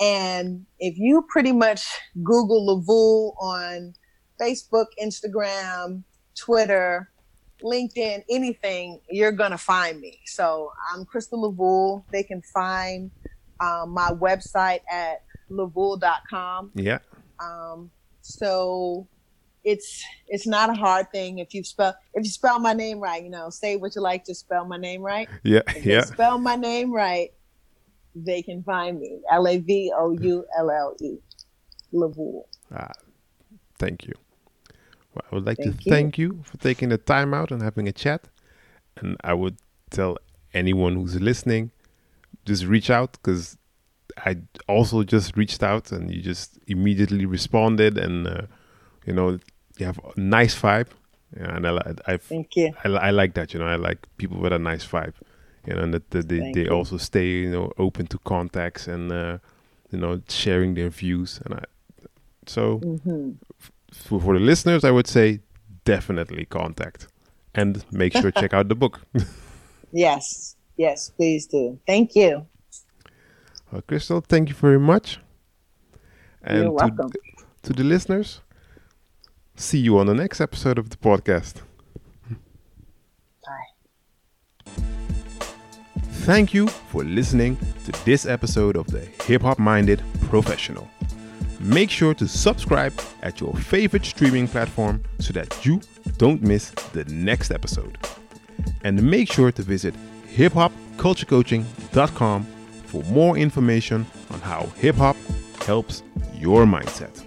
And if you pretty much Google LaVoulle on Facebook, Instagram, Twitter, LinkedIn, anything, you're going to find me. So I'm Crystal LaVoulle. They can find um, my website at lavoulle.com. Yeah. Um, so it's it's not a hard thing if you spell if you spell my name right. You know, say what you like to spell my name right. Yeah, if yeah. spell my name right. They can find me. L a v o u l l e. LaVoulle. Ah, thank you. Well, I would like thank to you. thank you for taking the time out and having a chat. And I would tell anyone who's listening, just reach out because I also just reached out and you just immediately responded and uh, you know you have a nice vibe. Yeah, and I, I, thank you. I, I, like that. You know, I like people with a nice vibe. You know, and that, that they, they also stay you know open to contacts and uh, you know sharing their views. And I so mm-hmm. f- for, for the listeners, I would say definitely contact and make sure check out the book. [laughs] yes, yes, please do. Thank you. Well, Crystal, thank you very much. And You're welcome. To, to the listeners, see you on the next episode of the podcast. Bye. Thank you for listening to this episode of the Hip Hop Minded Professional. Make sure to subscribe at your favorite streaming platform so that you don't miss the next episode. And make sure to visit hiphopculturecoaching.com for more information on how hip hop helps your mindset.